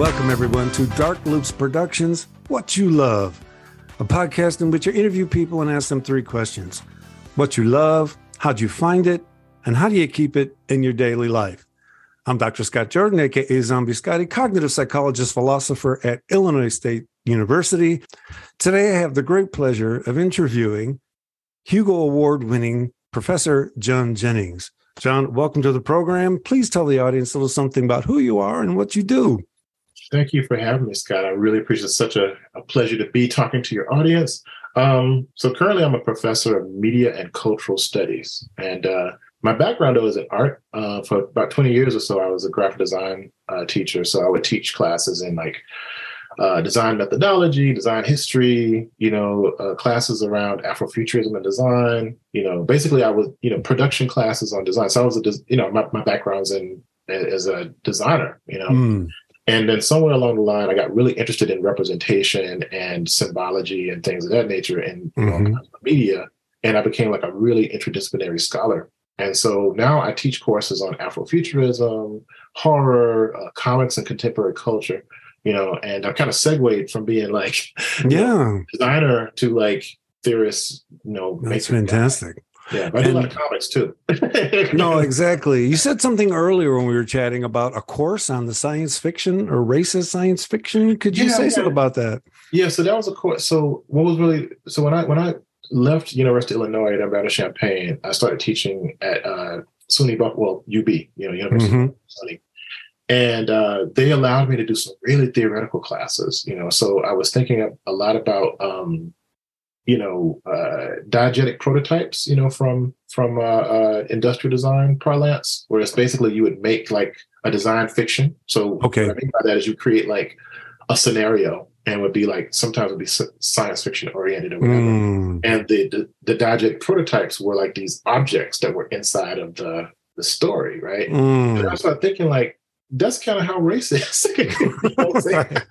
Welcome, everyone, to Dark Loops Productions Whatchu Love, a podcast in which I interview people and ask them three questions What you love, how'd you find it, and how do you keep it in your daily life? I'm Dr. Scott Jordan, aka Zombie Scotty, cognitive psychologist, philosopher at Illinois State University. Today, I have the great pleasure of interviewing Hugo Award winning Professor John Jennings. John, welcome to the program. Please tell the audience a little something about who you are and what you do. Thank you for having me, Scott. I really appreciate it. such a, a pleasure to be talking to your audience. Um, so currently I'm a professor of media and cultural studies. And uh, my background though is in art. Uh, for about 20 years or so, I was a graphic design uh, teacher. So I would teach classes in like uh, design methodology, design history, you know, uh, classes around Afrofuturism and design. You know, basically I was, you know, production classes on design. So I was a, you know, my, my background's in as a designer, you know. Mm. And then somewhere along the line, I got really interested in representation and symbology and things of that nature in mm-hmm. media. And I became like a really interdisciplinary scholar. And so now I teach courses on Afrofuturism, horror, uh, comics, and contemporary culture. You know, and I kind of segued from being like, yeah, know, designer to like theorist. You know, that's fantastic. Yeah, I do a lot of comics too. no, exactly. You said something earlier when we were chatting about a course on the science fiction or racist science fiction. Could you yeah, say yeah. something about that? Yeah, so that was a course. So what was really so when I when I left University of Illinois at Urbana Champaign, I started teaching at uh, SUNY well UB, you know University mm-hmm. of SUNY, and uh, they allowed me to do some really theoretical classes. You know, so I was thinking a lot about um, you know, uh, diegetic prototypes, you know, from from uh, uh, industrial design parlance, where it's basically you would make like a design fiction. So okay, what I mean by that is you create like a scenario and would be like sometimes it would be science fiction oriented or whatever. Mm. And the, the the diegetic prototypes were like these objects that were inside of the the story, right? Mm. And I started thinking like that's kind of how race is. you know.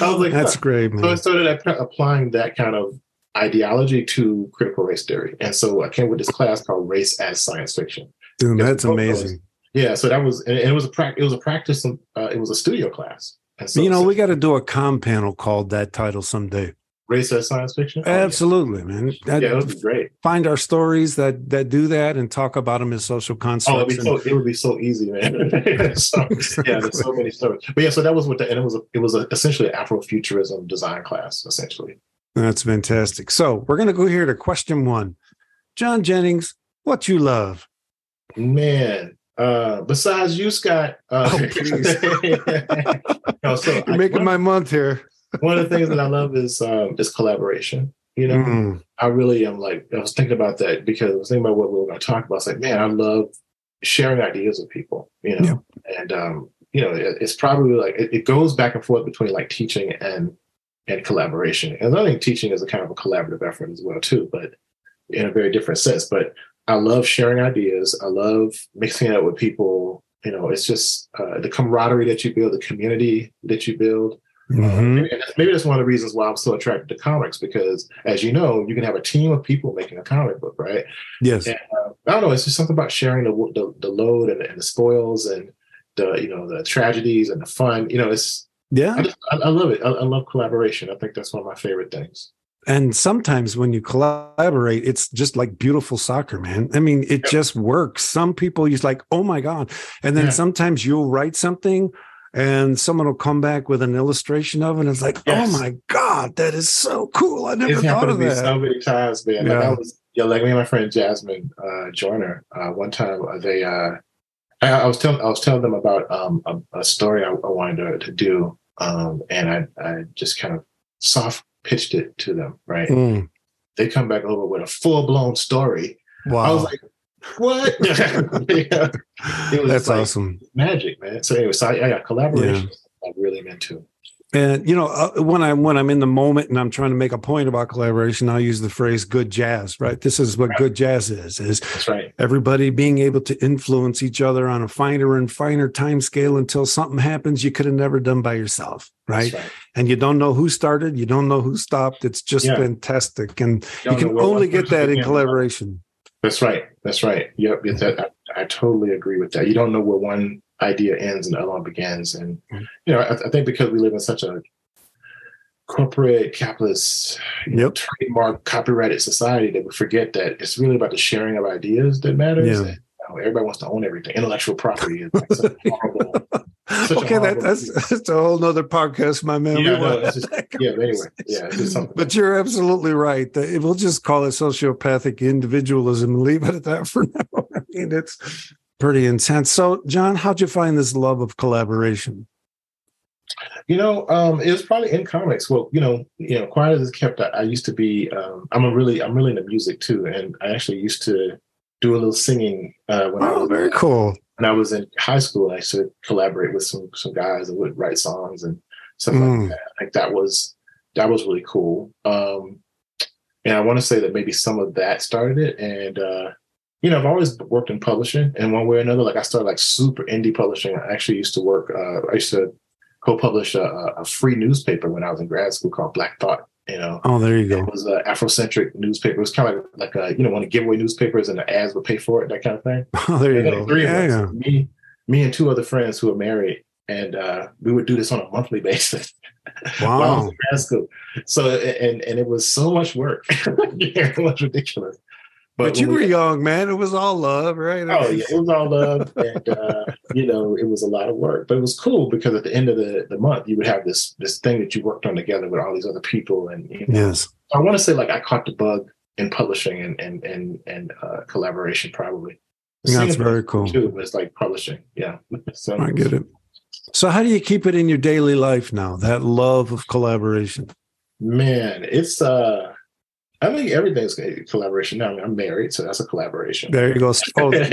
I was like, that's huh. great. Man. So I started applying that kind of ideology to critical race theory. And so I came with this class called Race as Science Fiction. Dude, that's amazing. yeah, so that was and it was a pra- it was a practice uh, it was a studio class. So, you know, so, we got to do a com panel called that title someday. Race as science fiction. Oh, Absolutely, yeah. man. That, yeah, it would be great. Find our stories that that do that and talk about them as social constructs. Oh, it'd so, it would be so easy, man. so, yeah, there's so many stories. But yeah, so that was what the and it was a, it was a, essentially an Afrofuturism design class, essentially. That's fantastic. So we're going to go here to question one. John Jennings, what you love? Man, uh, besides you, Scott. Uh, oh, please. no, so You're I, making one, my month here. one of the things that I love is um, is collaboration. You know, mm. I really am like I was thinking about that because I was thinking about what we were going to talk about. It's like, man, I love sharing ideas with people. You know, yeah. and um, you know, it, it's probably like it, it goes back and forth between like teaching and and collaboration. And I think teaching is a kind of a collaborative effort as well too, but in a very different sense. But I love sharing ideas. I love mixing it up with people. You know, it's just uh, the camaraderie that you build, the community that you build. Mm-hmm. Uh, maybe that's one of the reasons why I'm so attracted to comics because, as you know, you can have a team of people making a comic book, right? Yes. And, uh, I don't know. It's just something about sharing the the, the load and, and the spoils and the you know the tragedies and the fun. You know, it's yeah, I, just, I, I love it. I, I, love collaboration. I think that's one of my favorite things. And sometimes when you collaborate, it's just like beautiful soccer, man. I mean, it just works. Some people use like, oh my god, and then yeah. sometimes you'll write something, and someone will come back with an illustration of it. And it's like, oh yes. oh my god, that is so cool. I never it's thought of that. So many times, man. Yeah. Like I was, yeah, like me and my friend Jasmine uh, Joyner. Uh, one time, uh, they uh, I, I, was telling I was telling them about um, a, a, story I, I wanted to, to do, um, and I, I just kind of soft pitched it to them. Right? Mm. They come back over with a full blown story. Wow! I was like, "What?" yeah. That's like awesome. Magic, man. So anyway, so I, I got collaboration. Yeah. I'm really into. And you know, uh, when I when I'm in the moment and I'm trying to make a point about collaboration, I'll use the phrase "good jazz." Right. This is what right. good jazz is: is right. everybody being able to influence each other on a finer and finer time scale until something happens you could have never done by yourself. Right? right. And you don't know who started, you don't know who stopped. It's just yeah. fantastic, and you, you can only get that in collaboration. That's right. That's right. Yep. I, I totally agree with that. You don't know where one idea ends and the other one begins. And mm-hmm. you know, I, I think because we live in such a corporate capitalist you know, trademark copyrighted society that we forget that it's really about the sharing of ideas that matters. Yeah. And, you know, everybody wants to own everything. Intellectual property is like such horrible. Such okay, that, that's that's a whole nother podcast, my man. Yeah, no, just- yeah, but anyway, yeah. But you're absolutely right. We'll just call it sociopathic individualism and leave it at that for now. I mean, it's pretty intense. So, John, how'd you find this love of collaboration? You know, um, it was probably in comics. Well, you know, you know, quiet as it's kept. I, I used to be. Um, I'm a really, I'm really into music too, and I actually used to do a little singing uh, when I Oh, was very cool. when I was in high school. I used to collaborate with some some guys that would write songs and stuff Mm. like that. I think that was that was really cool. Um, and I want to say that maybe some of that started it. And uh, you know, I've always worked in publishing in one way or another. Like I started like super indie publishing. I actually used to work. Uh, I used to co-publish a, a free newspaper when I was in grad school called Black Thought. You know, Oh, there you go. it was an Afrocentric newspaper. It was kind of like, like a, you know, one of the giveaway newspapers and the ads would pay for it, that kind of thing. Oh, there you And go. three Yeah, of yeah. us, me, me and two other friends who are married, and uh, we would do this on a monthly basis. while I was Wow. in grad school. So and and it was so much work. yeah, it was ridiculous. But, you when were young, man. It was all love, right? Oh yeah, it was all love, and uh, you know, it was a lot of work, but it was cool because at the end of the, the month, you would have this this thing that you worked on together with all these other people, and you know, Yes. I want to say like I caught the bug in publishing and and and and uh, collaboration probably. That's very cool. too, but it's like publishing, yeah. So I get it. So, how do you keep it in your daily life now? That love of collaboration. man, it's uh, I think everything's a collaboration now. I mean, I'm married, so that's a collaboration. There you go. Oh, yes,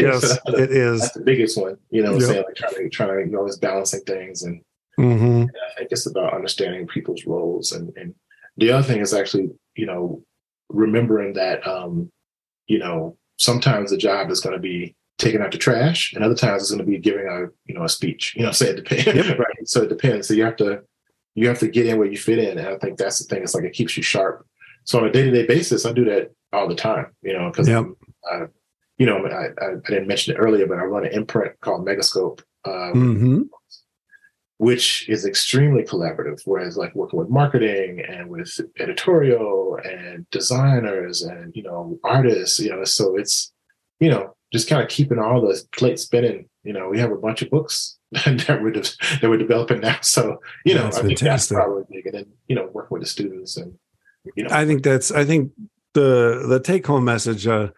it is. That's the biggest one, you know. what Yep. Saying like trying to trying to you're always balancing things, and hmm I think it's about understanding people's roles. And and the other thing is actually, you know, remembering that, um, you know, sometimes the job is going to be taking out the trash, and other times it's going to be giving a you know a speech. You know, say it depends, Yep. right? So it depends. So you have to you have to get in where you fit in, and I think that's the thing. It's like it keeps you sharp. So on a day to day basis, I do that all the time. You know, because Yep. uh, you know, I, I, I didn't mention it earlier, but I run an imprint called Megascope, um, hmm which is extremely collaborative. Whereas, like working with marketing and with editorial and designers and you know artists, you know, so it's you know just kind of keeping all the plates spinning. You know, we have a bunch of books that we're de- that we're developing now, so you know, That's I think that's fantastic. probably big. And then you know, working with the students and you know, I think that's. I think the the take home message. Uh,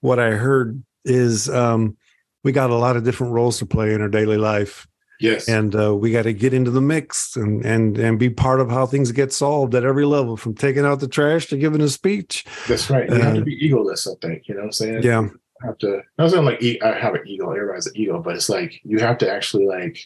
what I heard is um, we got a lot of different roles to play in our daily life, yes, and uh, we got to get into the mix and and and be part of how things get solved at every level, from taking out the trash to giving a speech. that's right. You have uh, to be egoless. I think you know what I'm saying. Yeah, have to I was not like I have an ego, everybody's an ego, but it's like you have to actually like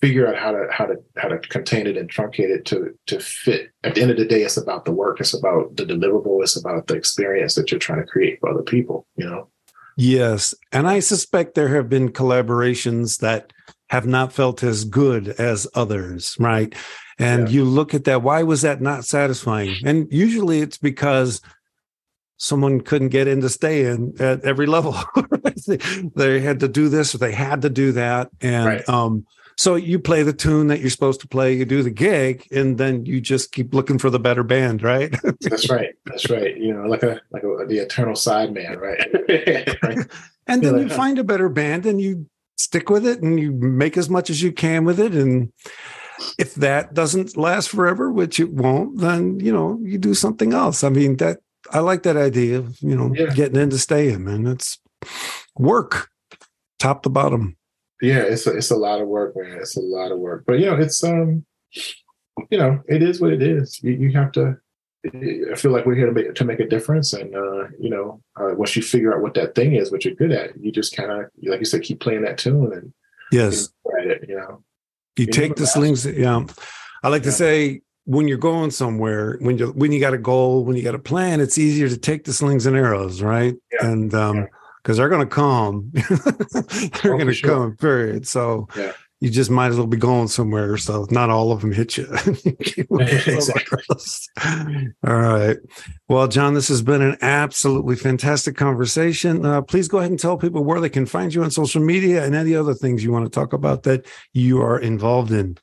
figure out how to how to how to contain it and truncate it to to fit. At the end of the day, it's about the work, it's about the deliverable, it's about the experience that you're trying to create for other people, you know. Yes. And I suspect there have been collaborations that have not felt as good as others, right? And Yeah. you look at that, why was that not satisfying? And usually it's because someone couldn't get in to stay in at every level. they, had to do this or they had to do that. And Right. um, so you play the tune that you're supposed to play, you do the gig, and then you just keep looking for the better band, right? That's right. That's right. You know, like a like a, the eternal side man, right? right? And then Yeah. you find a better band and you stick with it and you make as much as you can with it. And if that doesn't last forever, which it won't, then you know, you do something else. I mean, that I like that idea of, you know, Yeah. getting into staying, man. It's work, top to bottom. Yeah, it's a, it's a lot of work, man. It's a lot of work, but you know, it's um, you know, it is what it is. You, you have to. I feel like we're here to make to make a difference, and uh, you know, uh, once you figure out what that thing is, what you're good at, you just kind of, like you said, keep playing that tune and Yes. it. You know, You You take the slings. Yeah. I like to say when you're going somewhere, when you when you got a goal, when you got a plan, it's easier to take the slings and arrows, right? Yeah. And um Yeah. Because they're gonna come. they're Oh, gonna for sure. come, period. So Yeah. you just might as well be going somewhere. So not all of them hit you. exactly. all right. Well, John, this has been an absolutely fantastic conversation. Uh, please go ahead and tell people where they can find you on social media and any other things you want to talk about that you are involved in.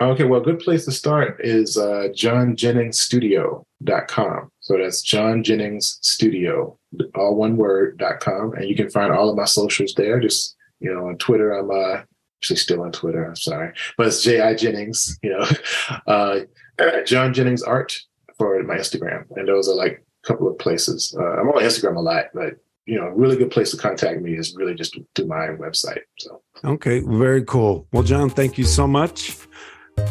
Okay, well, a good place to start is uh, johnjenningsstudio.com. So that's John Jennings Studio, all one word.com. And you can find all of my socials there. Just, you know, on Twitter, I'm uh, actually still on Twitter. I'm sorry, but it's J.I. Jennings, you know, uh, John Jennings Art for my Instagram. And those are like a couple of places. Uh, I'm on Instagram a lot, but you know, a really good place to contact me is really just to my website. So, okay, very cool. Well, John, thank you so much.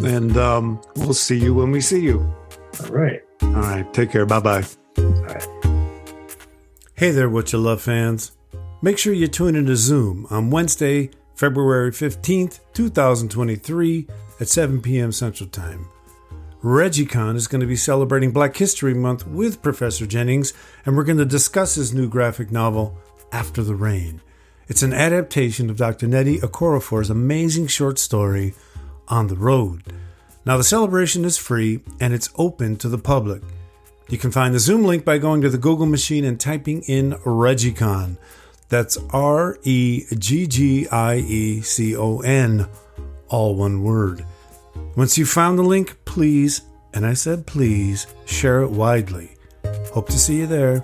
And um, we'll see you when we see you. All right. All right. Take care. Bye bye. Hey there, Whatchu Love fans. Make sure you tune into Zoom on Wednesday, February 15th, 2023 at 7 p.m. Central Time. ReggieCon is going to be celebrating Black History Month with Professor Jennings, and we're going to discuss his new graphic novel, After the Rain. It's an adaptation of Dr. Nnedi Okorafor's amazing short story, On the Road. Now, the celebration is free and it's open to the public. You can find the Zoom link by going to the Google machine and typing in ReggieCon. That's R E G G I E C O N, all one word. Once you've found the link, please, and I said please, share it widely. Hope to see you there.